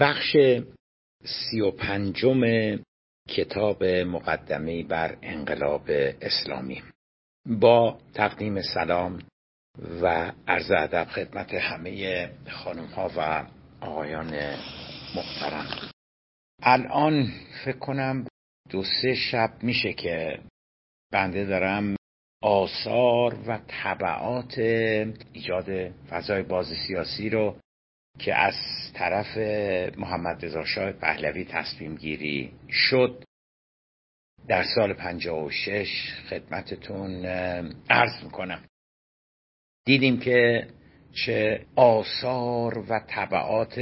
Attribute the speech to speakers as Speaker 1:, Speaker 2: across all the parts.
Speaker 1: بخش سی و پنجم کتاب مقدمه بر انقلاب اسلامی. با تقدیم سلام و عرض ادب خدمت همه خانم ها و آقایان محترم. الان فکر کنم دو سه شب میشه که بنده دارم آثار و طبعات ایجاد فضای باز سیاسی رو که از طرف محمد رضا شاه پهلوی تصمیم گیری شد در سال 56 خدمتتون عرض می‌کنم. دیدیم که چه آثار و طبعات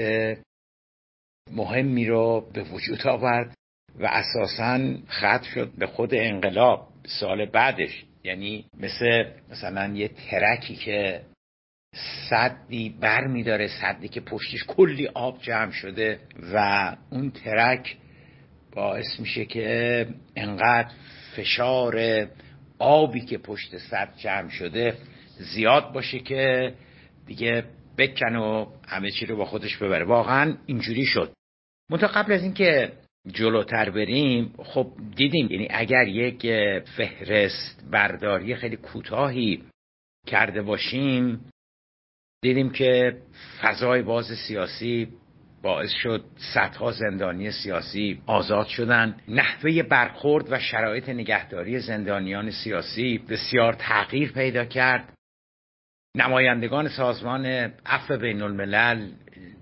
Speaker 1: مهمی رو به وجود آورد و اساسا ختم شد به خود انقلاب سال بعدش. یعنی مثل مثلا یه ترکی که صدی بر میداره صدی که پشتش کلی آب جمع شده و اون ترک باعث میشه که انقدر فشار آبی که پشت صد جمع شده زیاد باشه که دیگه بکن و همه چی رو با خودش ببره. واقعا اینجوری شد. منتها قبل از اینکه جلوتر بریم خب دیدیم یعنی اگر یک فهرست برداری خیلی کوتاهی کرده باشیم دیدیم که فضای باز سیاسی باعث شد صدها زندانی سیاسی آزاد شدن. نحوه برخورد و شرایط نگهداری زندانیان سیاسی بسیار تغییر پیدا کرد. نمایندگان سازمان عفو بین الملل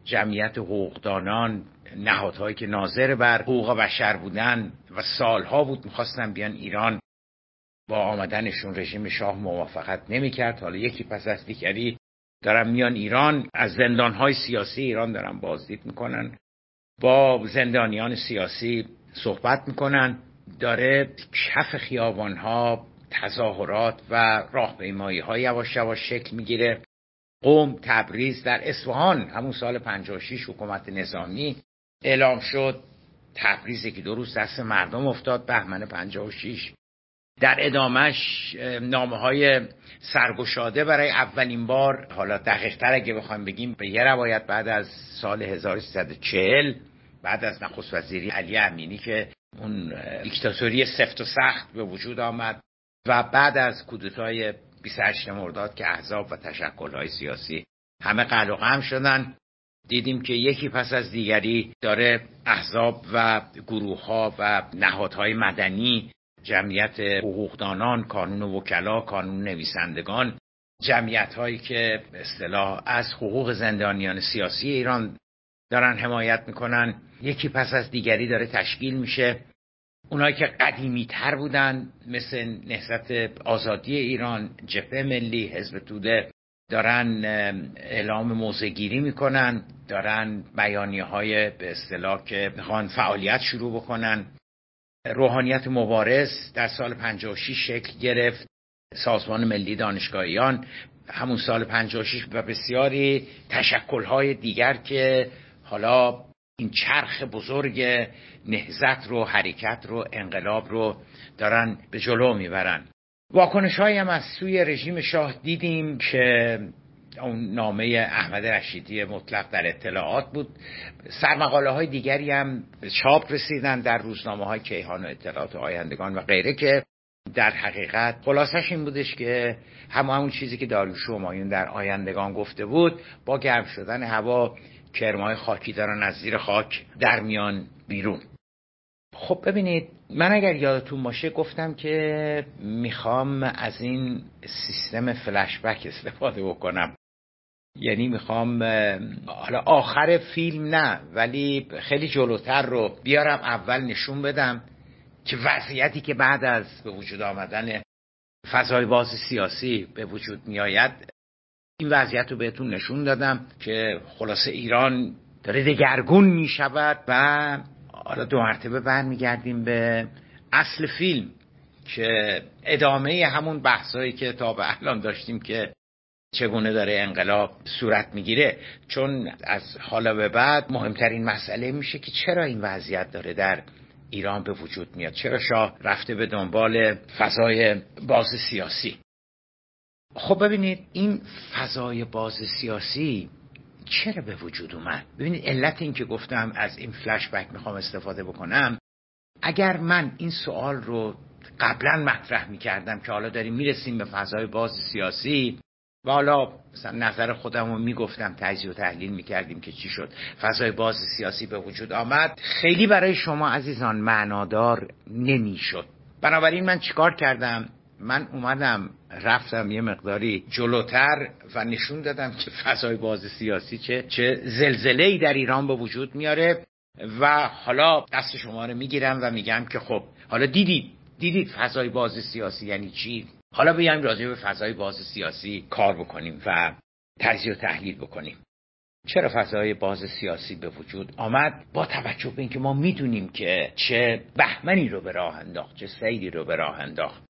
Speaker 1: جمعیت حقوقدانان نهادهایی که ناظر بر حقوق بشر بودن و سالها بود می‌خواستن بیان ایران با آمدنشون رژیم شاه موافقت نمی‌کرد. حالا یکی پس از دیگری دارن میان ایران از زندانهای سیاسی ایران دارن بازدید می‌کنن. با زندانیان سیاسی صحبت می‌کنن. داره کف خیابانها تظاهرات و راهپیمایی ها یواش یواش شکل می‌گیره. قوم تبریز در اصفهان همون سال 56 حکومت نظامی اعلام شد. تبریز که دو روز دست مردم افتاد بهمن 56 در ادامش نامه های سرگشاده برای اولین بار حالا دقیقتر اگه بخوایم بگیم به یه روایت بعد از سال 1340 بعد از نخست وزیری علی امینی که اون دیکتاتوری سفت و سخت به وجود آمد و بعد از کودتای 28 مرداد که احزاب و تشکلهای سیاسی همه قل و غم شدن دیدیم که یکی پس از دیگری داره احزاب و گروه ها و نهادهای مدنی جمعیت حقوقدانان کانون وکلا کانون نویسندگان جمعیت هایی که به اصطلاح از حقوق زندانیان سیاسی ایران دارن حمایت می‌کنن. یکی پس از دیگری داره تشکیل میشه. اونایی که قدیمی تر بودن مثل نهضت آزادی ایران جبهه ملی حزب توده دارن اعلام موزگیری می‌کنن. دارن بیانیه های به اصطلاح که می‌خوان فعالیت شروع بکنن. روحانیت مبارز در سال 56 شکل گرفت. سازمان ملی دانشگاهیان همون سال 56 و بسیاری تشکلهای دیگر که حالا این چرخ بزرگ نهزت رو حرکت رو انقلاب رو دارن به جلو می‌برن. واکنش هم از سوی رژیم شاه دیدیم که اون نامه احمد رشیدی مطلق در اطلاعات بود. سرمقاله های دیگری هم چاپ رسیدن در روزنامه های کیهان و اطلاعات آیندگان و غیره که در حقیقت خلاصش این بودش که همه همون چیزی که داریوش مایون در آیندگان گفته بود با گرم شدن هوا کرمای خاکی دارن از زیر خاک در میان بیرون. خب ببینید من اگر یادتون باشه گفتم که می‌خوام از این سیستم فلشبک استفاده بکنم. یعنی می‌خوام حالا آخر فیلم نه ولی خیلی جلوتر رو بیارم اول نشون بدم که وضعیتی که بعد از به وجود آمدن فضای باز سیاسی به وجود میآید این وضعیت رو بهتون نشون دادم که خلاصه ایران داره دگرگون می شود و حالا دو مرتبه برمیگردیم به اصل فیلم که ادامه همون بحثایی که تا به الان داشتیم که چگونه داره انقلاب صورت می‌گیره. چون از حالا به بعد مهمترین مسئله میشه که چرا این وضعیت داره در ایران به وجود میاد؟ چرا شاه رفته به دنبال فضای باز سیاسی؟ خب ببینید این فضای باز سیاسی چرا به وجود اومد؟ ببینید علت این که گفتم از این فلش بک می‌خوام استفاده بکنم. اگر من این سوال رو قبلا مطرح می‌کردم که حالا داریم می‌رسیم به فضای باز سیاسی و حالا مثلا نظر خودم رو می‌گفتم تجزیه و تحلیل می‌کردیم که چی شد. فضای باز سیاسی به وجود آمد. خیلی برای شما عزیزان معنادار نمی‌شد. بنابراین من چیکار کردم؟ من اومدم رفتم یه مقداری جلوتر و نشون دادم که فضای باز سیاسی چه چه زلزله در ایران به وجود میاره و حالا دست شما رو می‌گیرم و میگم که خب حالا دیدید دیدید فضای باز سیاسی یعنی چی؟ حالا بیایم راجع به فضای باز سیاسی کار بکنیم و تجزیه و تحلیل بکنیم. چرا فضای باز سیاسی به وجود آمد؟ با توجه به اینکه ما می‌دونیم که چه بهمنی رو به راه انداخت چه سیری رو به راه انداخت.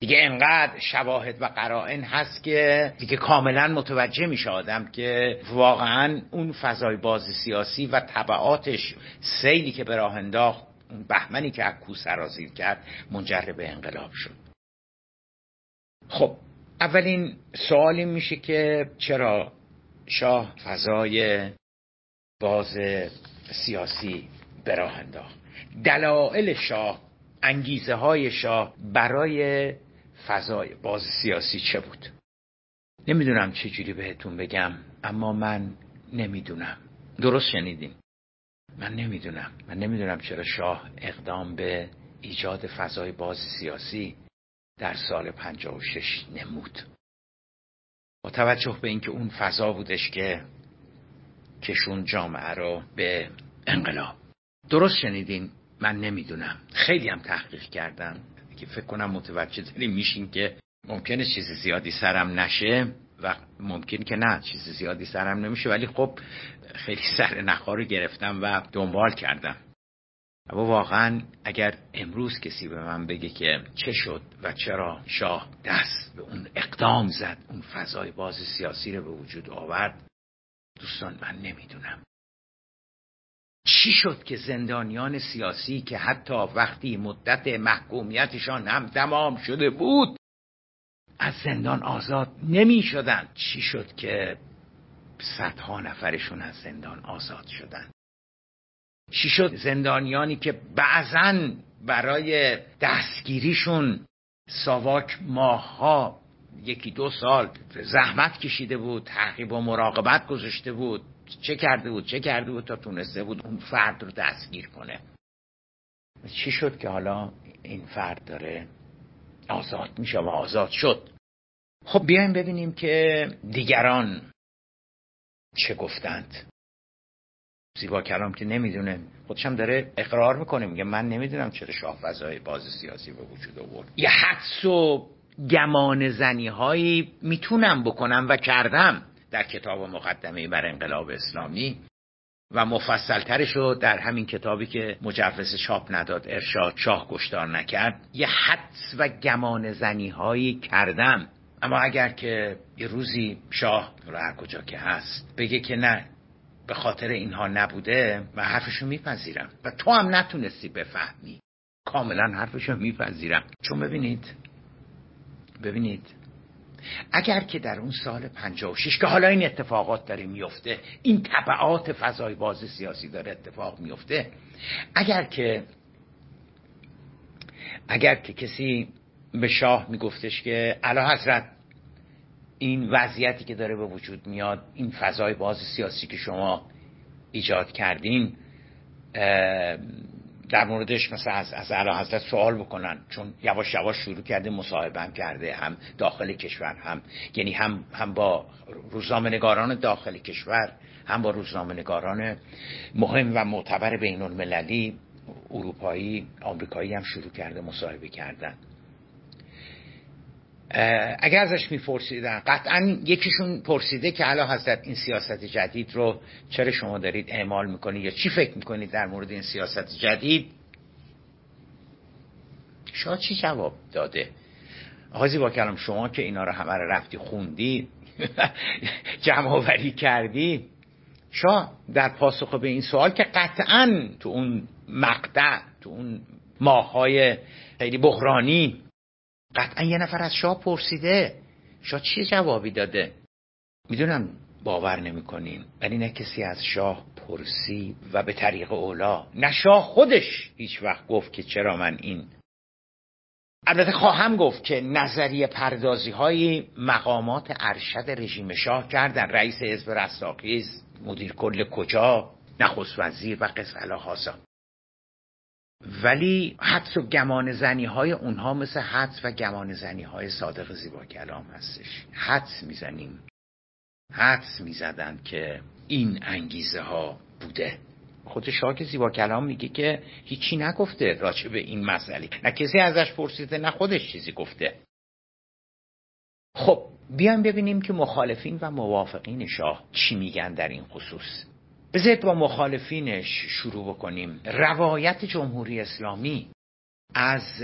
Speaker 1: دیگه انقدر شواهد و قرائن هست که دیگه کاملا متوجه میشه آدم که واقعا اون فضای باز سیاسی و طبعاتش سیلی که به راه انداخت اون بهمنی که اکو سرازیر کرد منجر به انقلاب شد. خب اولین سوال این میشه که چرا شاه فضای باز سیاسی به راه انداخت؟ دلایل شاه انگیزه های شاه برای فضای باز سیاسی چه بود؟ نمی‌دونم چه جوری بهتون بگم اما من نمی‌دونم. درست شنیدین؟ من نمی‌دونم. من نمی‌دونم چرا شاه اقدام به ایجاد فضای باز سیاسی در سال 56 نمود. با توجه به اینکه اون فضا بودش که کشون جامعه رو به انقلاب. درست شنیدین؟ من نمی‌دونم. خیلی هم تحقیق کردم. که فکر کنم متوجه داریم میشین که ممکنه چیز زیادی سرم نشه و ممکن که نه چیز زیادی سرم نمیشه. ولی خب خیلی سر نخوا رو گرفتم و دنبال کردم. اما واقعا اگر امروز کسی به من بگه که چه شد و چرا شاه دست به اون اقدام زد اون فضای باز سیاسی رو به وجود آورد دوستان من نمی‌دونم. چی شد که زندانیان سیاسی که حتی وقتی مدت محکومیتشان هم تمام شده بود از زندان آزاد نمی شدن چی شد که صدها نفرشون از زندان آزاد شدن چی شد؟ زندانیانی که بعضا برای دستگیریشون ساواک ماهها یکی دو سال زحمت کشیده بود تحقیب و مراقبت گذاشته بود. چه کرده بود؟ چه کرده بود تا تونسته بود اون فرد رو دستگیر کنه؟ چی شد که حالا این فرد داره آزاد میشه و آزاد شد؟ خب بیایم ببینیم که دیگران چه گفتند. زیبا کلام که نمی‌دونه. خودشم داره اقرار می‌کنه. میگه من نمی‌دونم چرا شاه فضای باز سیاسی به وجود آورد. یه حدس و گمان زنی هایی می‌تونم بکنم و کردم در کتاب مقدمه بر انقلاب اسلامی و مفصلترش رو در همین کتابی که مجوز چاپ نداد ارشاد شاه گشتار نکرد. یه حدس و گمان زنی هایی کردم. اما اگر که یه روزی شاه رو هر کجا که هست بگه که نه به خاطر اینها نبوده من حرفشو میپذیرم. و تو هم نتونستی بفهمی. کاملا حرفشو میپذیرم. چون ببینید ببینید اگر که در اون سال 56 که حالا این اتفاقات داره میفته این طبعات فضای باز سیاسی داره اتفاق میفته اگر که اگر که کسی به شاه میگفتش که علا حضرت این وضعیتی که داره به وجود میاد این فضای باز سیاسی که شما ایجاد کردین در موردش مثلا از از حضرت سوال بکنن. چون یواش یواش شروع کرده مصاحبه هم کرده هم داخل کشور هم یعنی هم هم با روزنامه‌نگاران داخل کشور هم با روزنامه‌نگاران مهم و معتبر بین المللی اروپایی آمریکایی هم شروع کرده مصاحبه کردن. اگر ازش میپرسیدن قطعا یکیشون پرسیده که علا حضرت این سیاست جدید رو چرا شما دارید اعمال می‌کنید یا چی فکر می‌کنید در مورد این سیاست جدید؟ شما چی جواب داده؟ آقای با کلام شما که اینا رو همه رو رفتی خوندی جمع آوری کردی شما در پاسخ به این سوال که قطعا تو اون مقطع تو اون ماهای خیلی بحرانی قطعا یه نفر از شاه پرسیده. شاه چی جوابی داده؟ می‌دونم باور نمی‌کنین ولی نه کسی از شاه پرسی و به طریق اولا نه شاه خودش هیچ وقت گفت که چرا من این. البته خواهم گفت که نظریه پردازی های مقامات ارشد رژیم شاه کردن. رئیس حزب رستاخیز مدیر کل کجا نخست وزیر و قصه هاسا ولی حدس و گمان زنی های اونها مثل حدس و گمان زنی های صادق زیبا کلام هستش. حدس می‌زنیم. حدس می‌زدن که این انگیزه ها بوده. خود شاک زیبا کلام میگه که هیچی نگفته راجع به این مسئله. نه کسی ازش پرسیده نه خودش چیزی گفته. خب بیایم ببینیم که مخالفین و موافقین شاه چی میگن در این خصوص. بذارید با مخالفینش شروع بکنیم. روایت جمهوری اسلامی از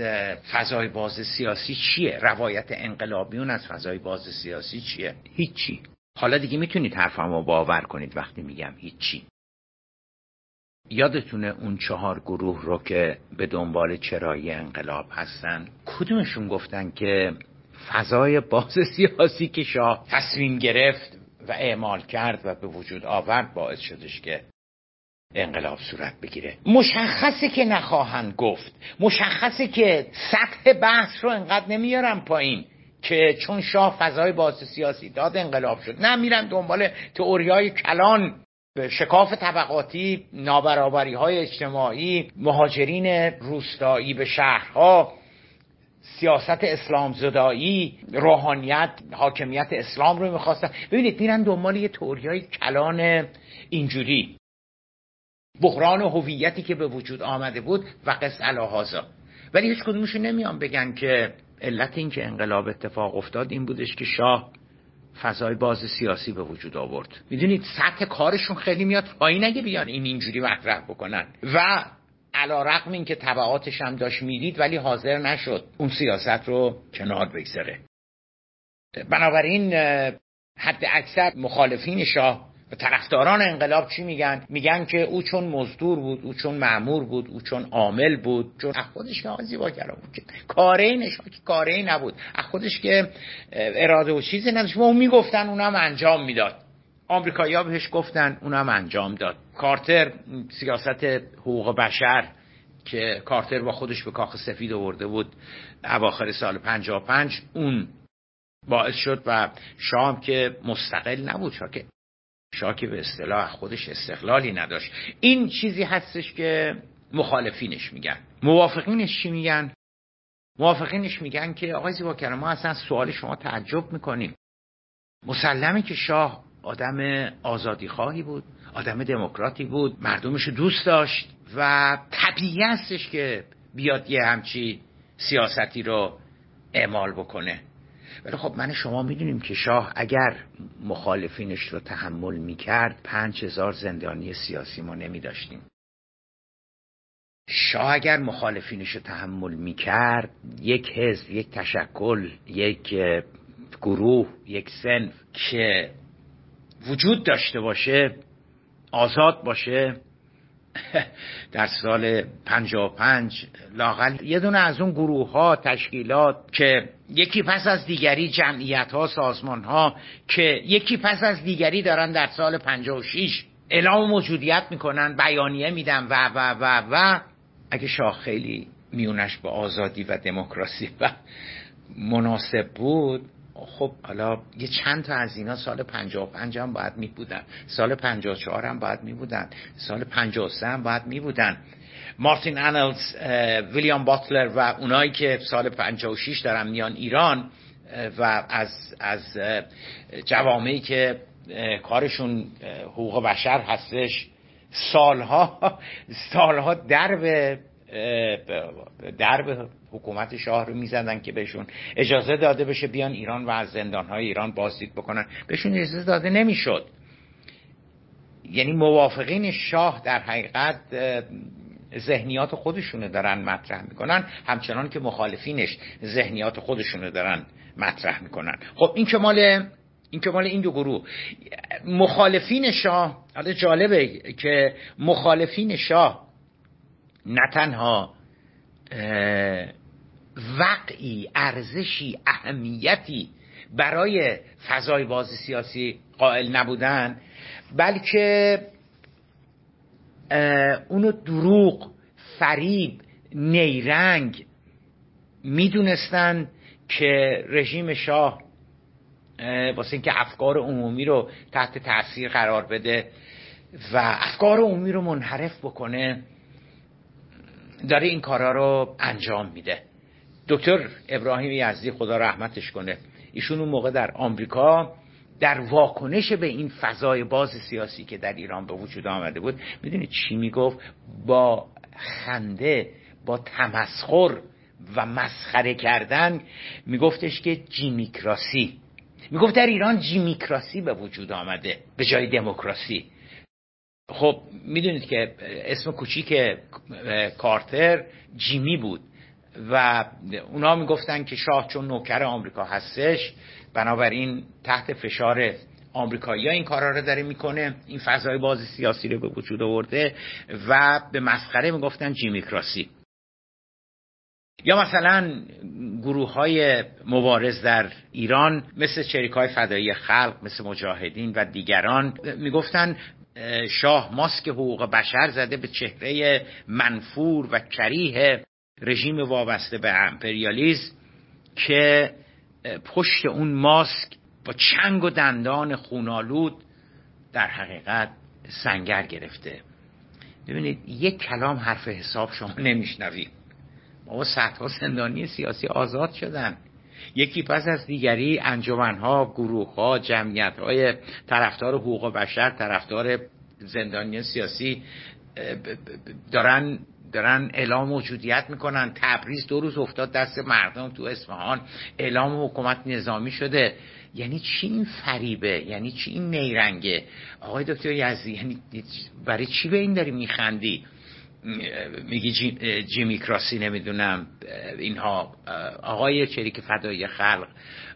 Speaker 1: فضای باز سیاسی چیه؟ روایت انقلابیون از فضای باز سیاسی چیه؟ هیچی. حالا دیگه می‌تونید حرفمو باور کنید وقتی میگم هیچی. یادتونه اون چهار گروه رو که به دنبال چرایی انقلاب هستن؟ کدومشون گفتن که فضای باز سیاسی که شاه تصمیم گرفت و اعمال کرد و به وجود آورد باعث شدش که انقلاب صورت بگیره. مشخصه که نخواهند گفت. مشخصه که سطح بحث رو انقدر نمیارم پایین که چون شاه فضای باز سیاسی داد انقلاب شد. نه میرن دنبال تئوریای کلان. شکاف طبقاتی نابرابری های اجتماعی مهاجرین روستایی به شهرها. سیاست اسلام زدایی روحانیت حاکمیت اسلام رو می‌خواستن. ببینید میرن دنبال یه توریای کلان اینجوری. بحران هویتی که به وجود آمده بود و قص الهازا ولی هیچ کدومشون نمیان بگن که علت این که انقلاب اتفاق افتاد این بودش که شاه فضای باز سیاسی به وجود آورد. می‌دونید سطح کارشون خیلی میاد پایین. اگه بیان این اینجوری مطرح بکنن. و علا رقم این که طبعاتش هم داشت می‌دید ولی حاضر نشد اون سیاست رو کنار بگذاره. بنابراین حد اکثر مخالفین شاه و طرفداران انقلاب چی میگن؟ میگن که او چون مزدور بود او چون معمور بود او چون عامل بود چون خودش که زیبا کلام بود کاره نشا که کاره نبود. خودش که اراده و چیزی نداشت و اون می‌گفتن اونم انجام می‌داد. آمریکایی‌ها بهش گفتن اونم انجام داد. کارتر سیاست حقوق بشر که کارتر با خودش به کاخ سفید آورده بود اواخر سال 55 اون باعث شد و شام که مستقل نبود شاه که شاه که به اصطلاح خودش استقلالی نداشت. این چیزی هستش که مخالفینش میگن. موافقینش چی میگن؟ موافقینش میگن که آقای زیبا ما اصلا سوال شما تعجب می‌کنیم. مسلمه که شاه آدم آزادی خواهی بود آدم دموکراتی بود مردمش دوست داشت و طبیعی هستش که بیاد یه همچی سیاستی رو اعمال بکنه. ولی خب من شما می‌دونیم که شاه اگر مخالفینش رو تحمل می‌کرد پنج هزار زندانی سیاسی ما نمیداشتیم. شاه اگر مخالفینش رو تحمل می‌کرد یک حزب یک تشکل یک گروه یک سنف که وجود داشته باشه آزاد باشه در سال 55 لاقل یه دونه از اون گروه ها تشکیلات که یکی پس از دیگری جمعیت ها سازمان ها که یکی پس از دیگری دارن در سال 56 اعلام موجودیت می‌کنن بیانیه میدن و و و و. اگه شاه خیلی میونش به آزادی و دموکراسی و مناسب بود خب حالا یه چند تا از اینا سال 55 هم باید می بودن سال 54 هم باید می بودن سال 53 هم باید می بودن مارتین انلز ویلیام باتلر و اونایی که سال 56 دارن میان ایران و از از جوامعی که کارشون حقوق بشر هستش سالها سالها درب درب حکومت شاه رو می‌زدن که بهشون اجازه داده بشه بیان ایران و از زندانهای ایران بازدید بکنن. بهشون اجازه داده نمی‌شد. یعنی موافقین شاه در حقیقت ذهنیات خودشونو دارن مطرح می‌کنن همچنان که مخالفینش ذهنیات خودشونو دارن مطرح می‌کنن. خب این که این که این دو گروه. مخالفین شاه حالا جالبه که مخالفین شاه نه تنها وقعی ارزشی اهمیتی برای فضای باز سیاسی قائل نبودن بلکه اونو دروغ فریب نیرنگ می‌دونستن که رژیم شاه واسه اینکه افکار عمومی رو تحت تاثیر قرار بده و افکار عمومی رو منحرف بکنه داره این کارا رو انجام میده. دکتر ابراهیم یزدی خدا رحمتش کنه. ایشون اون موقع در آمریکا در واکنش به این فضای باز سیاسی که در ایران به وجود آمده بود می‌دونید چی می‌گفت؟ با خنده با تمسخر و مسخره کردن میگفتش که جیمیکراسی. می‌گفت در ایران جیمیکراسی به وجود آمده به جای دموکراسی. خب می‌دونید که اسم کوچیک کارتر جیمی بود. و اونا می‌گفتن که شاه چون نوکر آمریکا هستش بنابراین تحت فشار آمریکایی این کارا رو داره می‌کنه این فضای باز سیاسی رو به وجود آورده و به مسخره می‌گفتن جیمیکراسی. یا مثلا گروه های مبارز در ایران مثل چریک های فدایی خلق مثل مجاهدین و دیگران می‌گفتن شاه ماسک حقوق بشر زده به چهره منفور و کریه. رژیم وابسته به امپریالیزم که پشت اون ماسک با چنگ و دندان خونالود در حقیقت سنگر گرفته. ببینید یک کلام حرف حساب شما نمیشنوید. ما صدها زندانی سیاسی آزاد شدن. یکی پس از دیگری انجمنها گروهها جمعیتهای طرفدار حقوق بشر طرفدار زندانی سیاسی دارن دارن اعلام موجودیت می‌کنن. تبریز دو روز افتاد دست مردم تو اصفهان. اعلام حکومت نظامی شده. یعنی چی این فریبه؟ یعنی چی این نیرنگه؟ آقای دکتر یزدی یعنی برای چی به این داری میخندی؟ میگی جی، جیمیکراسی نمی‌دونم اینها. آقای چریک فدایی خلق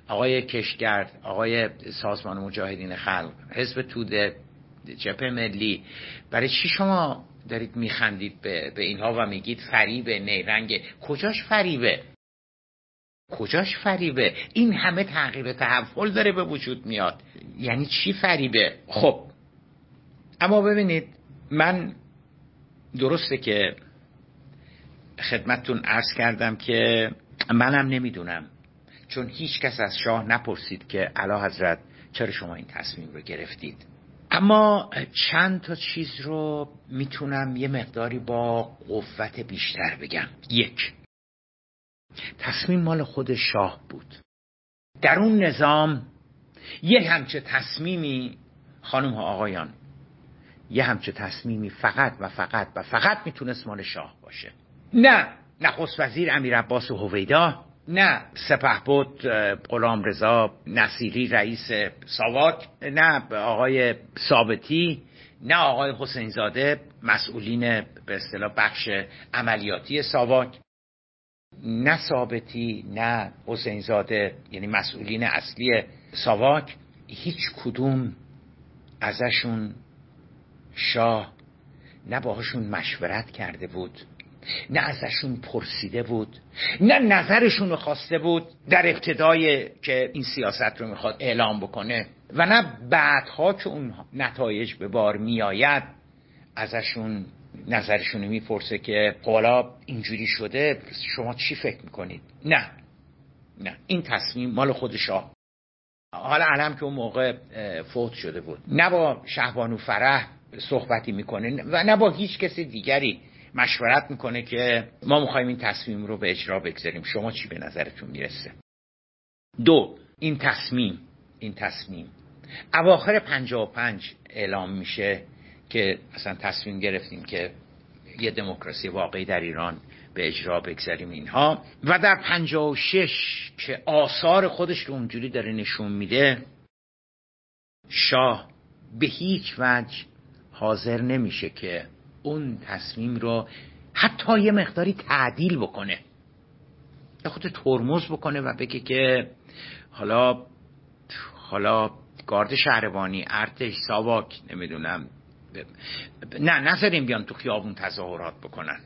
Speaker 1: آقای کشگرد آقای سازمان مجاهدین خلق حزب توده جبهه ملی. برای چی شما دارید میخندید به, به اینها و میگید فریبه نیرنگه کجاش فریبه؟ کجاش فریبه؟ این همه تغییر تحول داره به وجود میاد. یعنی چی فریبه؟ خب اما ببینید من درسته که خدمتتون عرض کردم که منم نمی‌دونم. چون هیچ کس از شاه نپرسید که علا حضرت چرا شما این تصمیم رو گرفتید. اما چند تا چیز رو می‌تونم یه مقداری با قوت بیشتر بگم. یک تصمیم مال خود شاه بود. در اون نظام یه همچه تصمیمی خانم ها آقایان یه همچه تصمیمی فقط و فقط و فقط می‌تونست مال شاه باشه. نه نخست وزیر امیر عباس و هویدا نه سپه بود غلام رضا نصیری رئیس ساواک نه آقای ثابتی نه آقای حسین زاده مسئولین به اصطلاح بخش عملیاتی ساواک. نه ثابتی نه حسین زاده یعنی مسئولین اصلی ساواک. هیچ کدوم ازشون شاه نه باهاشون مشورت کرده بود. نه ازشون پرسیده بود نه نظرشون رو خواسته بود در ابتدای که این سیاست رو می‌خواد اعلام بکنه و نه بعدها که اون نتایج به بار میآید ازشون نظرشون رو می‌پرسه که حالا اینجوری شده شما چی فکر می‌کنید؟ نه نه این تصمیم مال خود شاه. حالا علم که اون موقع فوت شده بود. نه با شهبانو فرح صحبتی می‌کنه و نه با هیچ کسی دیگری. مشورت می‌کنه که ما می‌خوایم این تصمیم رو به اجرا بگذاریم. شما چی به نظرتون می‌رسه؟ دو این تصمیم این تصمیم. اواخر پنج اعلام میشه که مثلا تصمیم گرفتیم که یه دموکراسی واقعی در ایران به اجرا بگذاریم اینها. و در شش که آثار خودش رو اونجوری داره نشون میده شاه به هیچ وجه حاضر نمیشه که اون تصمیم رو حتی یه مقداری تعدیل بکنه. یه خود ترمز بکنه و بگه که حالا حالا گارد شهربانی ارتش ساواک نمی‌دونم. نه نذاریم بیان تو خیابون تظاهرات بکنن.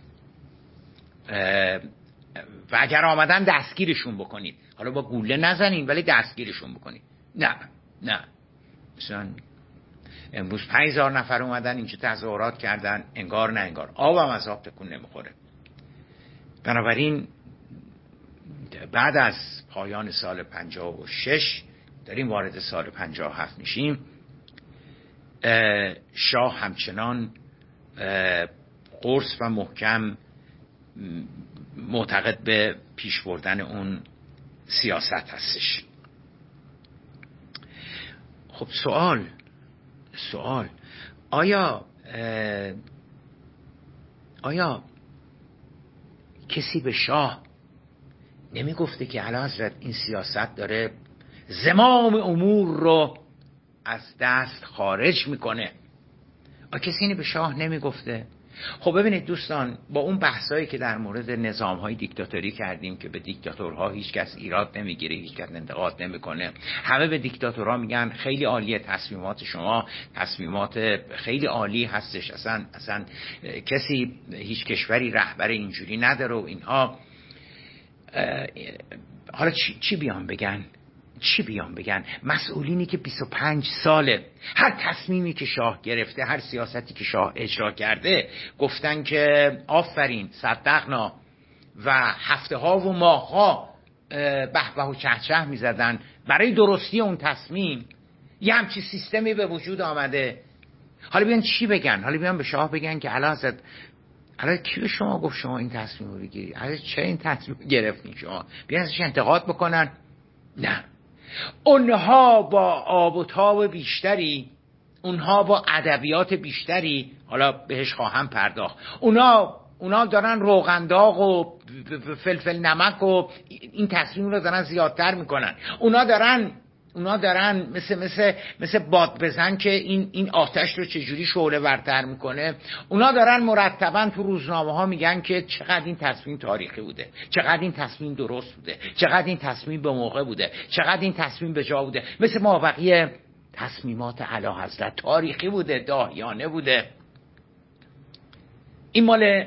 Speaker 1: و اگر آمدن دستگیرشون بکنید. حالا با گوله نزنیم ولی دستگیرشون بکنیم نه نه. مثلا امروز هزار نفر اومدن اینجا تظاهرات کردن؟ انگار نه انگار آبم از آب تکون نمی‌خوره. بنابراین بعد از پایان سال 56 داریم وارد سال 57 میشیم. شاه همچنان قرص و محکم معتقد به پیش بردن اون سیاست هستش. خب سوال سوال. آیا آیا کسی به شاه نمی گفته که علا حضرت این سیاست داره زمام امور رو از دست خارج می‌کنه؟ آیا کسی به شاه نمی گفته خب ببینید دوستان با اون بحثایی که در مورد نظام های دیکتاتوری کردیم که به دیکتاتورها هیچ کس ایراد نمی‌گیره هیچ کس انتقاد نمی‌کنه همه به دیکتاتورها میگن خیلی عالیه تصمیمات شما تصمیمات خیلی عالی هستش اصلا اصلا کسی هیچ کشوری رهبر اینجوری نداره و اینها. حالا چی, چی بیان بگن؟ چی بیان بگن؟ مسئولینی که 25 ساله. هر تصمیمی که شاه گرفته هر سیاستی که شاه اجرا کرده گفتن که آفرین صدقنا. و هفته ها و ماه ها به به و چهچه می‌زدن. برای درستی اون تصمیم یه همچی سیستمی به وجود آمده. حالا بیان چی بگن؟ حالا بیان به شاه بگن که حالا ازت حالا کی به شما گفت شما این تصمیم رو بگیری؟ حالا چه این تصمیم گرفتین شما؟ بیان ازش انتقاد بکنن؟ نه. اونها با آب و تاب بیشتری اونها با ادبیات بیشتری حالا بهش خواهم پرداخت. اونا اونا دارن روغنداغ و فلفل نمک و این تصمیم رو دارن زیادتر می‌کنن. اونا دارن اونا دارن مثل مثل مثل باد بزن که این این آتش رو چجوری شعله ورتر می‌کنه. اونا دارن مرتبا تو روزنامه ها میگن که چقدر این تصمیم تاریخی بوده چقدر این تصمیم درست بوده چقدر این تصمیم به موقع بوده چقدر این تصمیم به جا بوده. مثل ما بقیه تصمیمات علا حضرت تاریخی بوده داهیانه بوده. این مال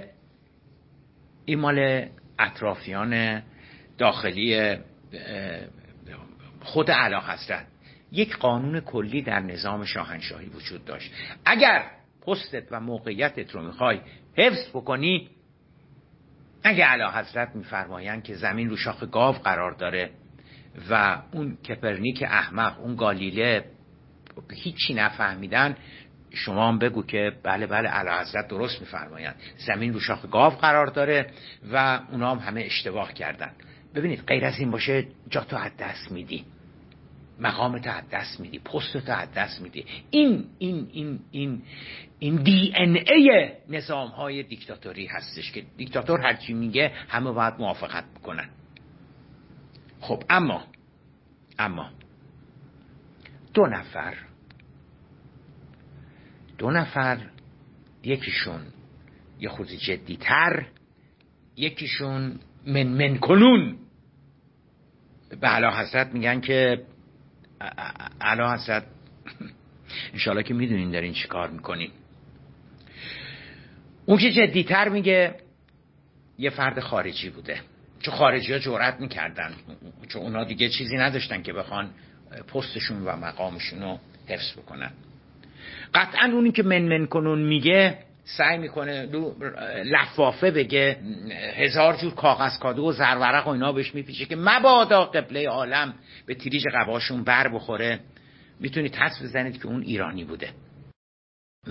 Speaker 1: این مال اطرافیان داخلی خود علا حضرت یک قانون کلی در نظام شاهنشاهی وجود داشت. اگر پستت و موقعیتت رو می‌خوای حفظ بکنی اگه علا حضرت میفرمایند که زمین رو شاخ گاو قرار داره و اون کپرنیک احمق اون گالیله هیچی نفهمیدن شما هم بگو که بله بله علا حضرت درست میفرمایند. زمین رو شاخ گاو قرار داره و اونا هم همه اشتباه کردن. ببینید غیر از این باشه جا تو از دست میدی. مقامت از دست میدی پستت از دست میدی. این این این این این دی ان ای نظام های دیکتاتوری هستش که دیکتاتور هرچی میگه همه باید موافقت بکنن. خب اما اما دو نفر دو نفر یکیشون یه خود جدیتر یکیشون من من کنون. به حضرت میگن که علا حضرت انشالله که می‌دونین دارین چی کار می‌کنین اون که جدیتر میگه یه فرد خارجی بوده. چون خارجی ها جورت می‌کردن. چون اونا دیگه چیزی نداشتن که بخوان پستشون و مقامشون رو حفظ بکنن. قطعا اونی که من من کنون میگه سعی می‌کنه لفافه بگه هزار جور کاغذ کادو و زرورق و اینا بهش میپیچه که مبادا قبله عالم به تیریج قباشون بر بخوره. می‌تونید حس بزنید که اون ایرانی بوده.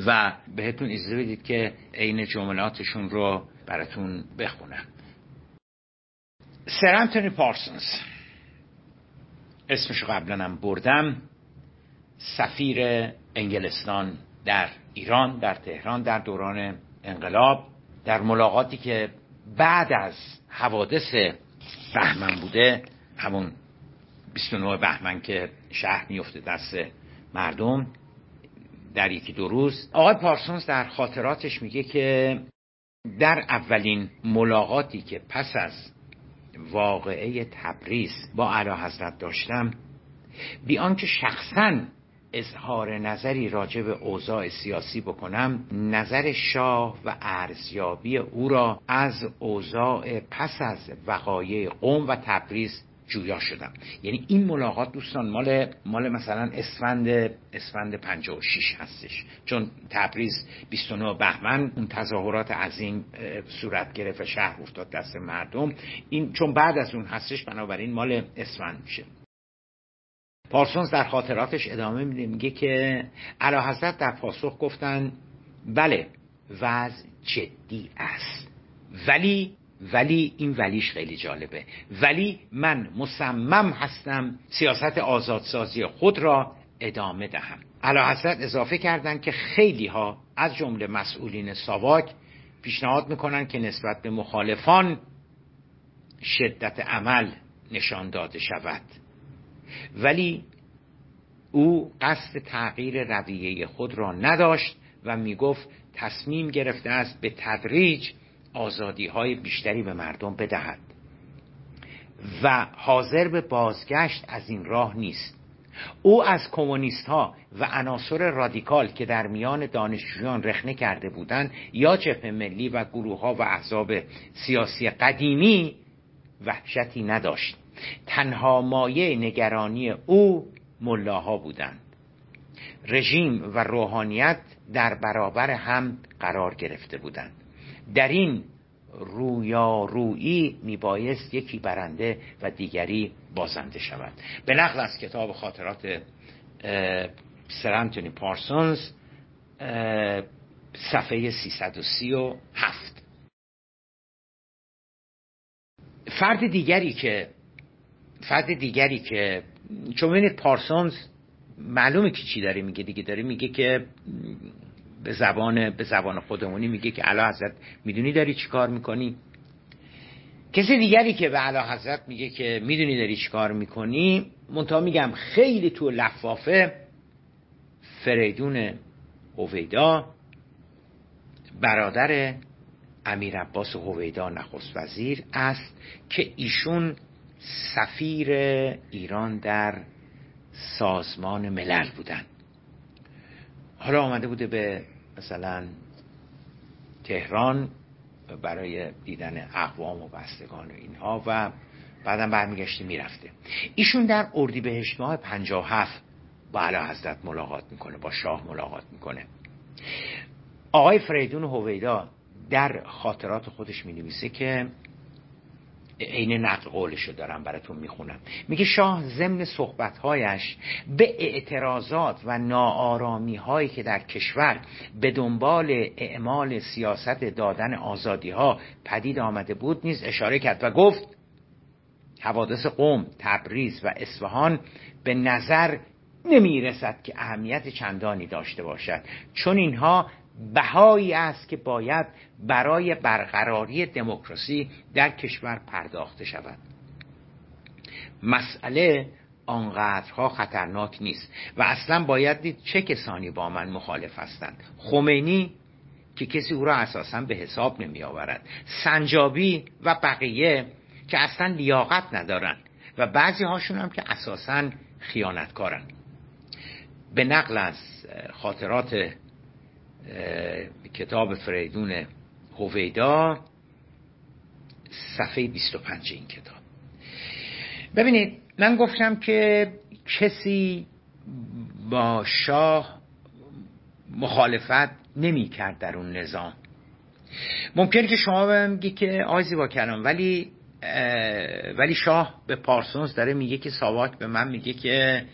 Speaker 1: و بهتون اجازه بدید که عین جملاتشون رو براتون بخونم. سر انتونی پارسونز اسمشو قبلا هم بردم. سفیر انگلستان در ایران در تهران در دوران انقلاب در ملاقاتی که بعد از حوادث بهمن بوده همون 29 بهمن که شهر میفته دست مردم در یکی دو روز آقای پارسونز در خاطراتش میگه که در اولین ملاقاتی که پس از واقعه تبریز با علا حضرت داشتم بیان که شخصا اظهار نظری راجع به اوضاع سیاسی بکنم نظر شاه و ارزیابی او را از اوضاع پس از وقایع قوم و تبریز جویا شدم. یعنی این ملاقات دوستان مال مال مثلا اسفند اسفند 56 هستش. چون تبریز 29 بهمن اون تظاهرات عظیم صورت گرفت شهر افتاد دست مردم. این چون بعد از اون هستش بنابراین مال اسفند میشه. پارسونز در خاطراتش ادامه میده میگه که علا حضرت در پاسخ گفتن بله وضع جدی است ولی ولی این ولیش خیلی جالبه ولی من مصمم هستم سیاست آزادسازی خود را ادامه دهم. علا حضرت اضافه کردند که خیلی ها از جمله مسئولین ساواک پیشنهاد می‌کنن که نسبت به مخالفان شدت عمل نشان داده شود. ولی او قصد تغییر رویه خود را نداشت و می‌گفت تصمیم گرفته است به تدریج آزادی های بیشتری به مردم بدهد. و حاضر به بازگشت از این راه نیست. او از کمونیست ها و عناصر رادیکال که در میان دانشجویان رخنه کرده بودند یا جبهه ملی و گروه ها و احزاب سیاسی قدیمی وحشتی نداشت. تنها مایه نگرانی او ملاها بودند. رژیم و روحانیت در برابر هم قرار گرفته بودند. در این رویارویی میبایست یکی برنده و دیگری بازنده شود. به نقل از کتاب خاطرات سر پارسونز صفحه 337 فرد دیگری که فرد دیگری که چون ببینید پارسونز معلومه که چی داره میگه دیگه داره میگه که به زبان به زبان خودمونی میگه که علا حضرت می‌دونی داری چی کار می‌کنی؟ کسی دیگری که به علا حضرت میگه که می‌دونی داری چی کار می‌کنی؟ منتها میگم خیلی تو لفافه فریدون هویدا برادر امیر عباس هویدا نخست وزیر است که ایشون سفیر ایران در سازمان ملل بودن حالا آمده بوده به مثلا تهران برای دیدن اقوام و بستگان و اینها و بعدم برمیگشته می‌رفته. ایشون در اردیبهشت ماه 57 با علا حضرت ملاقات می‌کنه با شاه ملاقات می‌کنه. آقای فریدون هویدا در خاطرات خودش می نویسه که عین نقل قولشو دارم براتون می‌خونم. میگه شاه ضمن صحبتهایش به اعتراضات و ناآرامی هایی که در کشور به دنبال اعمال سیاست دادن آزادی ها پدید آمده بود نیز اشاره کرد و گفت حوادث قوم تبریز و اصفهان به نظر نمی رسد که اهمیت چندانی داشته باشد. چون اینها بهایی است که باید برای برقراری دموکراسی در کشور پرداخته شود. مسئله آنقدرها خطرناک نیست و اصلا باید دید چه کسانی با من مخالف هستند. خمینی که کسی او را اساسا به حساب نمی آورد سنجابی و بقیه که اصلا لیاقت ندارند و بعضی هاشون هم که اساسا خیانتکارن. به نقل از خاطرات کتاب فریدون هویدا صفحه 25 این کتاب. ببینید من گفتم که کسی با شاه مخالفت نمی کرد در اون نظام. ممکن که شما بگی که آیزی با کلام ولی ولی شاه به پارسونز داره میگه که ساواک به من میگه که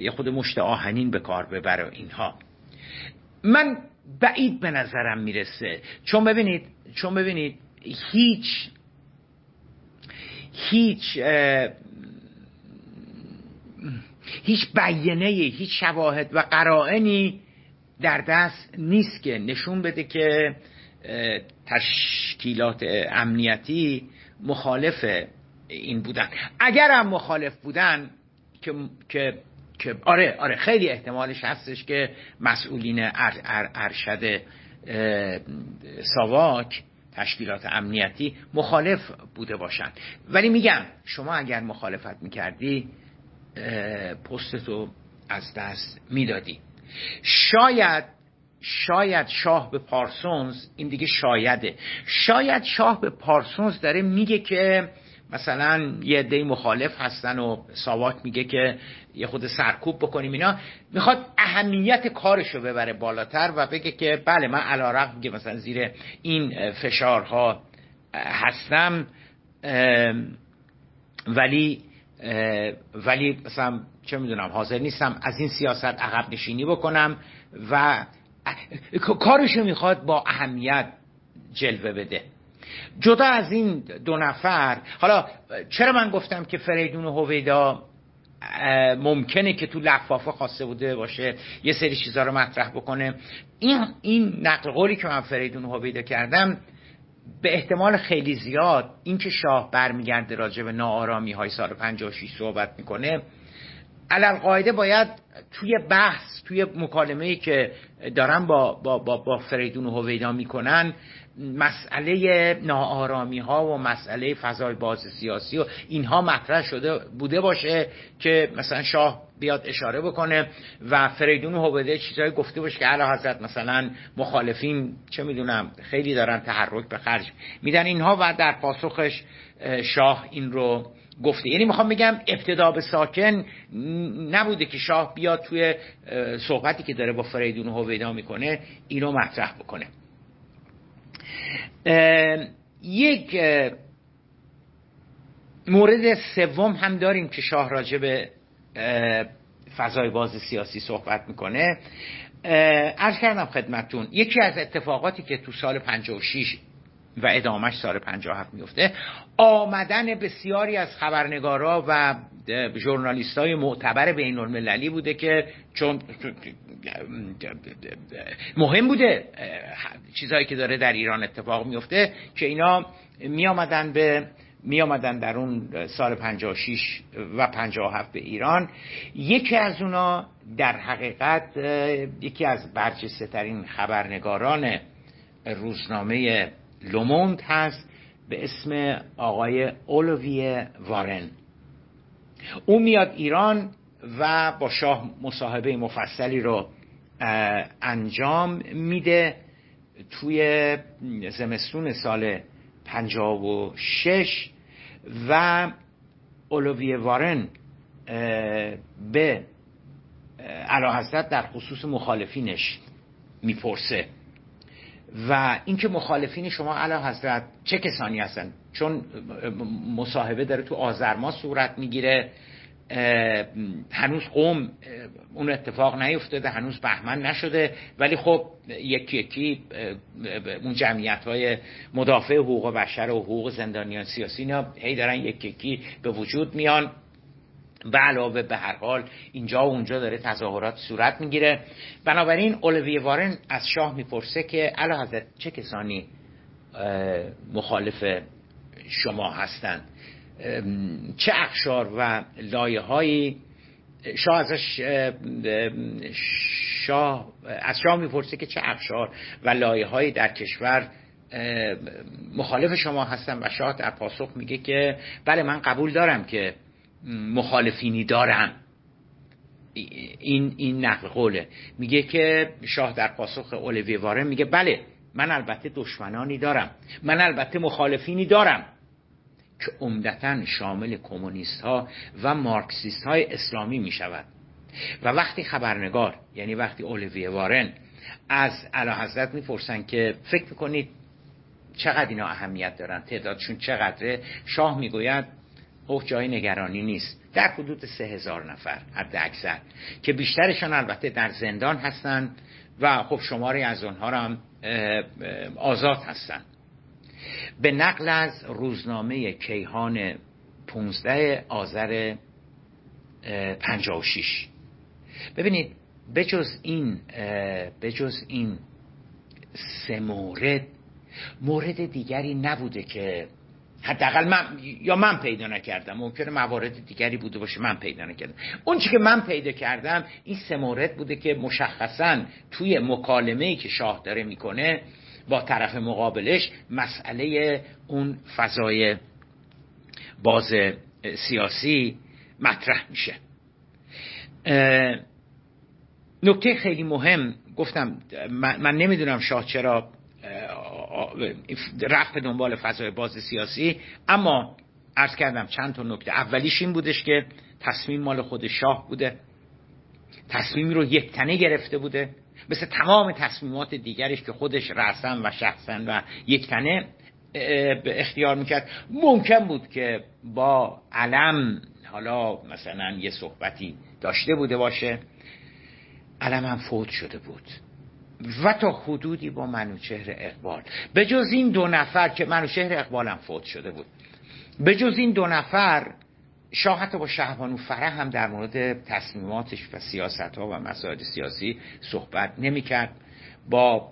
Speaker 1: یه خود مشت آهنین به کار ببره اینها. من بعید به نظرم می‌رسه. چون ببینید چون ببینید هیچ هیچ هیچ بیانه هیچ شواهد و قرائنی در دست نیست که نشون بده که تشکیلات امنیتی مخالف این بودن. اگر هم مخالف بودن که, که آره آره خیلی احتمالش هستش که مسئولین ارشد ساواک تشکیلات امنیتی مخالف بوده باشند ولی میگم شما اگر مخالفت می‌کردی پستتو از دست می‌دادی. شاید شاید شاه به پارسونز این دیگه شایده. شاید شاه به پارسونز داره میگه که مثلا یه عده مخالف هستن و ساواک میگه که یه خود سرکوب بکنیم اینا می‌خواد اهمیت کارش رو ببره بالاتر و بگه که بله من علا که مثلا زیر این فشارها هستم ولی ولی مثلا چه می‌دونم حاضر نیستم از این سیاست عقب نشینی بکنم و کارشو می‌خواد با اهمیت جلوه بده. جدا از این دو نفر حالا چرا من گفتم که فریدون و هویدا ممکنه که تو لفافه خواسته بوده باشه یه سری چیزها رو مطرح بکنه؟ این این نقل قولی که من فریدون و هویدا کردم به احتمال خیلی زیاد اینکه شاه برمیگرده راجع به ناآرامی های سال 56 صحبت می‌کنه علل قاعده باید توی بحث توی مکالمه که دارن با, با, با, با فریدون و هویدا می‌کنن مسئله ناآرامی ها و مسئله فضای باز سیاسی و اینها مطرح شده بوده باشه که مثلا شاه بیاد اشاره بکنه و فریدون و هویدا چیزهایی گفته باشه که اعلی حضرت مثلا مخالفین چه می‌دونم خیلی دارن تحرک به خرج میدن. اینها و در پاسخش شاه این رو گفته. یعنی می‌خوام بگم ابتدا به ساکن نبوده که شاه بیاد توی صحبتی که داره با فریدون و هویدا می‌کنه اینو مطرح بکنه. یک مورد سوم هم داریم که شاه راجع به فضای باز سیاسی صحبت می‌کنه. عرض کردم خدمتون یکی از اتفاقاتی که تو سال 56 و ادامش سال 57 میفته آمدن بسیاری از خبرنگارا و ژورنالیست های معتبر بین المللی بوده که چون مهم بوده چیزهایی که داره در ایران اتفاق میفته که اینا می آمدن به می آمدن در اون سال 56 و 57 به ایران. یکی از اونا در حقیقت یکی از برجسته ترین خبرنگاران روزنامه لوموند هست به اسم آقای اولویه وارن. او میاد ایران و با شاه مصاحبه مفصلی رو انجام میده. توی زمستون سال 56 و اولویه وارن به علا در خصوص مخالفینش می‌پرسه. و اینکه مخالفین شما علا حضرت چه کسانی هستن؟ چون مصاحبه داره تو آزرما صورت می‌گیره هنوز قوم اون اتفاق نیفتاده هنوز بهمن نشده ولی خب یکی یکی اون جمعیت های مدافع حقوق بشر و حقوق زندانیان سیاسی اینا هی دارن یکی یکی به وجود میان. به علاوه به هر حال اینجا و اونجا داره تظاهرات صورت می‌گیره. بنابراین اولوی وارن از شاه می‌پرسه که علا حضرت چه کسانی مخالف شما هستند؟ چه اخشار و لایه هایی شاه ازش شاه از شاه می‌پرسه که چه اخشار و لایه هایی در کشور مخالف شما هستن و شاه در پاسخ میگه که بله من قبول دارم که مخالفینی دارم این این نقل قوله. میگه که شاه در پاسخ اولوی واره میگه بله من البته دشمنانی دارم. من البته مخالفینی دارم. که عمدتا شامل کمونیست ها و مارکسیست های اسلامی می شود و وقتی خبرنگار یعنی وقتی اولوی وارن از علا حضرت می‌پرسن که فکر می‌کنید چقدر اینا اهمیت دارن تعدادشون چقدره شاه می‌گوید اوه جای نگرانی نیست. در حدود سه هزار نفر حد اکثر که بیشترشان البته در زندان هستند و خب شماری از اونها هم آزاد هستند. به نقل از روزنامه کیهان 15 آذر 56 ببینید بجز این بجز این سه مورد مورد دیگری نبوده که حداقل من یا من پیدا نکردم. ممکنه موارد دیگری بوده باشه من پیدا نکردم. اون چی که من پیدا کردم این سه مورد بوده که مشخصا توی مکالمه ای که شاه داره می‌کنه با طرف مقابلش مسئله اون فضای باز سیاسی مطرح میشه. نکته خیلی مهم گفتم من, نمی‌دونم شاه چرا رفت به دنبال فضای باز سیاسی. اما عرض کردم چند تا نکته. اولیش این بودش که تصمیم مال خود شاه بوده. تصمیمی رو یک تنه گرفته بوده. مثل تمام تصمیمات دیگرش که خودش رسن و شخصا و یک تنه اختیار می‌کرد. ممکن بود که با علم حالا مثلا یه صحبتی داشته بوده باشه. علم هم فوت شده بود. و تا حدودی با منوچهر اقبال. به جز این دو نفر که منوچهر هم فوت شده بود. به جز این دو نفر شاه با شهبانو فره هم در مورد تصمیماتش و سیاست ها و مسائل سیاسی صحبت نمی کرد با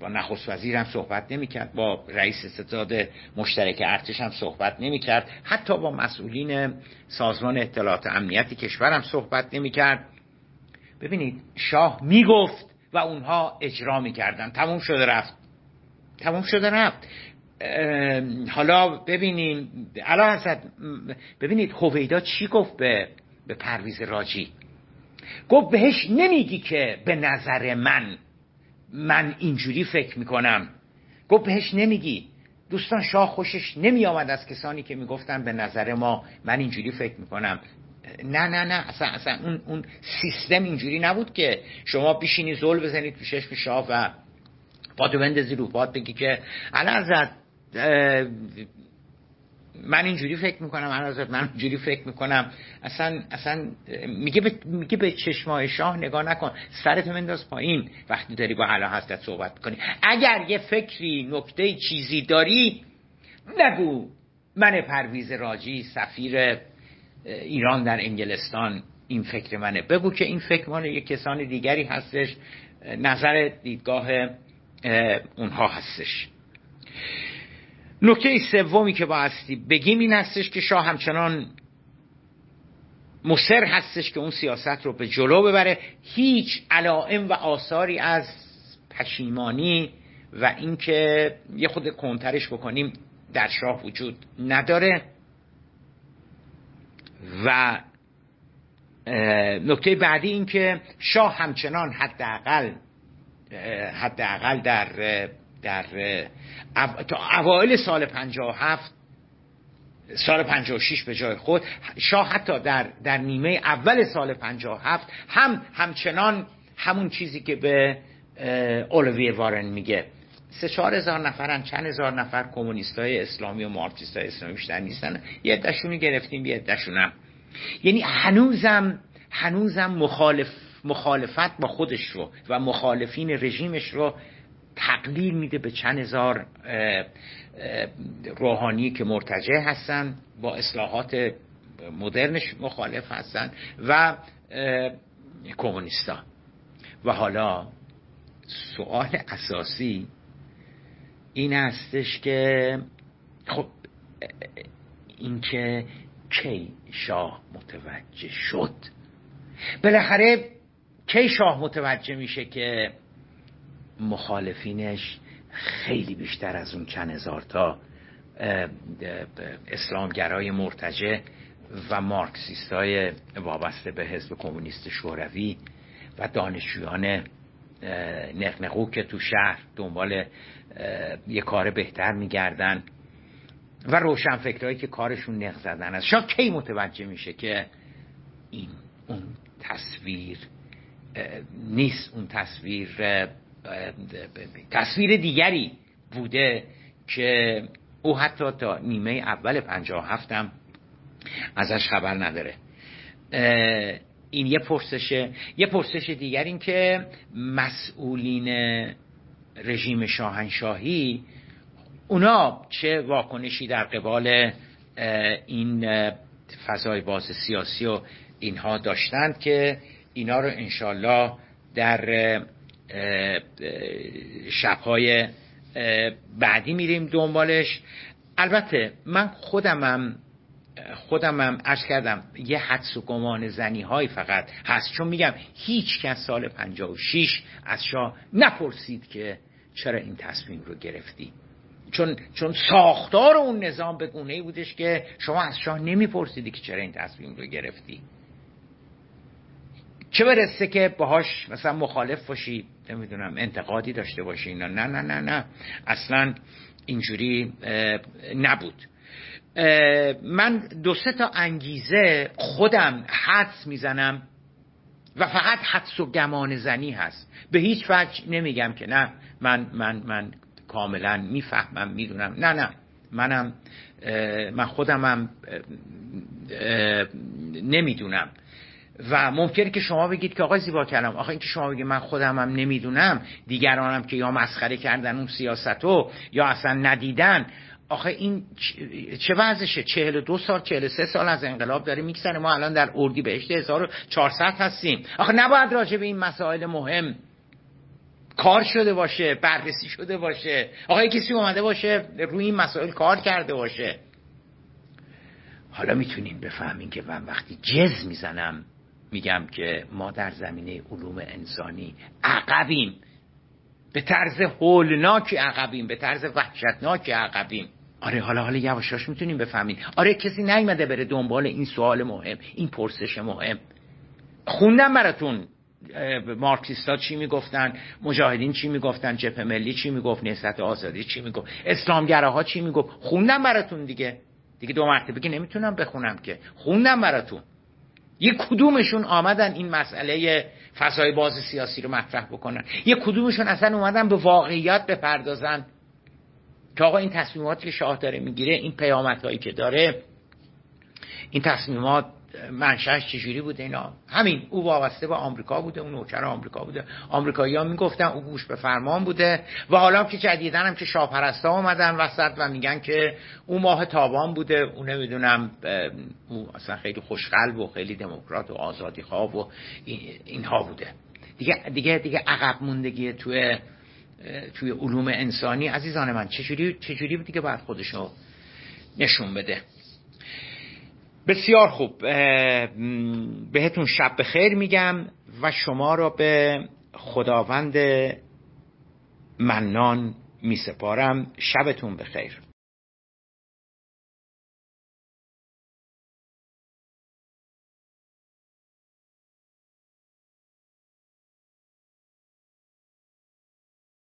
Speaker 1: با نخست وزیر هم صحبت نمی کرد با رئیس ستاد مشترک ارتش هم صحبت نمی کرد حتی با مسئولین سازمان اطلاعات امنیتی کشور هم صحبت نمی کرد ببینید شاه می گفت و اونها اجرا می کردن تموم شده رفت. تموم شده رفت. حالا ببینیم. الان ببینید هویدا چی گفت به به پرویز راجی؟ گفت بهش نمیگی که به نظر من من اینجوری فکر می‌کنم. گفت بهش نمیگی. دوستان شاه خوشش نمی آمد از کسانی که می‌گفتن به نظر ما من اینجوری فکر می‌کنم. نه نه نه اصلا, اصلا اون, اون سیستم اینجوری نبود که شما بیشینی زل بزنید تو چشم شاه و پاتو بندازی رو پات بگی که الان من اینجوری فکر می‌کنم من من اینجوری فکر می‌کنم. اصلا اصلا میگه به, میگه به چشمای شاه نگاه نکن. سرت منداز پایین. وقتی داری با علا حضرت صحبت کنی اگر یه فکری نکته چیزی داری نگو. من پرویز راجی سفیر ایران در انگلستان این فکر منه. بگو که این فکر مال یه کسان دیگری هستش. نظر دیدگاه اونها هستش. نکته سومی که بایستی بگیم این هستش که شاه همچنان مصر هستش که اون سیاست رو به جلو ببره. هیچ علائم و آثاری از پشیمانی و اینکه یه خود کنترش بکنیم در شاه وجود نداره. و نکته بعدی این که شاه همچنان حداقل حداقل در در اوایل سال 57 سال 56 به جای خود شاه حتی در, در نیمه اول سال 57 هم همچنان همون چیزی که به اولوی وارن میگه. سه چهار هزار نفرن چند هزار نفر کمونیست های اسلامی و مارکسیست های اسلامی بیشتر نیستن. یه دشونی گرفتیم یه دشونم یعنی هنوزم هنوزم مخالف مخالفت با خودش رو و مخالفین رژیمش رو تقلیل میده به چند هزار روحانی که مرتجع هستن با اصلاحات مدرنش مخالف هستن و کمونیستا. و حالا سوال اساسی این هستش که خب اینکه کی شاه متوجه شد. بالاخره کی شاه متوجه میشه که مخالفینش خیلی بیشتر از اون چند هزار تا اسلامگرای مرتجه و مارکسیست های وابسته به حزب کمونیست شوروی و دانشجویان نقنقو که تو شهر دنبال یه کار بهتر میگردن. و روشن فکرهایی که کارشون نق زدن است. شاید کی متوجه میشه که این اون تصویر نیست اون تصویر تصویر دیگری بوده که او حتی تا نیمه اول پنجاه هفتم ازش خبر نداره. این یه پرسشه. یه پرسش دیگر این که مسئولین رژیم شاهنشاهی اونا چه واکنشی در قبال این فضای باز سیاسی و اینها داشتند که اینا رو انشالله در شبهای بعدی میریم دنبالش. البته من خودمم خودمم ارز کردم یه حدس و گمان زنی های فقط هست. چون میگم هیچ کس سال 56 از شاه نپرسید که چرا این تصمیم رو گرفتی. چون چون ساختار اون نظام به گونه ای بودش که شما از شاه نمیپرسیدی که چرا این تصمیم رو گرفتی. چه برسه که باهاش مثلا مخالف باشی نمی‌دونم انتقادی داشته باشی نه نه نه نه نه. اصلا اینجوری نبود. من دو سه تا انگیزه خودم حدس می‌زنم و فقط حدس و گمان زنی هست. به هیچ وجه نمیگم که نه من من من کاملا می‌فهمم می‌دونم. نه نه. منم من خودمم نمی‌دونم. و ممکنه که شما بگید که آقای زیبا کلام آخه اینکه شما بگید من خودم هم نمی‌دونم دیگرانم که یا مسخره کردن اون سیاستو یا اصلا ندیدن. آخه این چه وضعشه چهل دو سال چهل سه سال از انقلاب داره میکسنه ما الان در اردی بهشت 1400 هستیم. آخه نباید راجع به این مسائل مهم کار شده باشه بررسی شده باشه. آقا کسی اومده باشه روی این مسائل کار کرده باشه. حالا می‌تونیم بفهمیم که من وقتی جز می‌زنم میگم که ما در زمینه علوم انسانی عقبیم. به طرز هولناک عقبیم به طرز وحشتناک عقبیم. آره حالا حالا یواشاش می‌تونیم بفهمیم. آره کسی نیومده بره دنبال این سوال مهم این پرسش مهم. خوندم براتون. مارکسیستا چی می‌گفتن؟ مجاهدین چی می‌گفتن؟ جبهه ملی چی می‌گفت؟ نهضت آزادی چی می‌گفت؟ اسلامگراها چی می‌گفت؟ خوندم براتون دیگه. دیگه دو مرتبه که نمی‌تونم بخونم که. خوندم براتون. یه کدومشون آمدن این مسئله فضای باز سیاسی رو مطرح بکنن؟ یه کدومشون اصلا اومدن به واقعیت بپردازن؟ که آقا این تصمیماتی که شاه داره می‌گیره این پیامت که داره این تصمیمات منشأش چجوری بوده اینا؟ همین او وابسته به آمریکا بوده اون نوکر آمریکا بوده. آمریکایی ها می‌گفتن او گوش به فرمان بوده و حالا که جدیدن هم که شاپرستا اومدن وسط و میگن که او ماه تابان بوده او نمی‌دونم او اصلا خیلی خوشقلب و خیلی دموکرات و آزادی خواب و اینها بوده. دیگه دیگه دیگه عقب موندگی توی توی علوم انسانی. عزیزان من چجوری چجوری دیگه باید خودشو نشون بده؟ بسیار خوب. بهتون شب بخیر میگم و شما را به خداوند منان میسپارم. شبتون بخیر.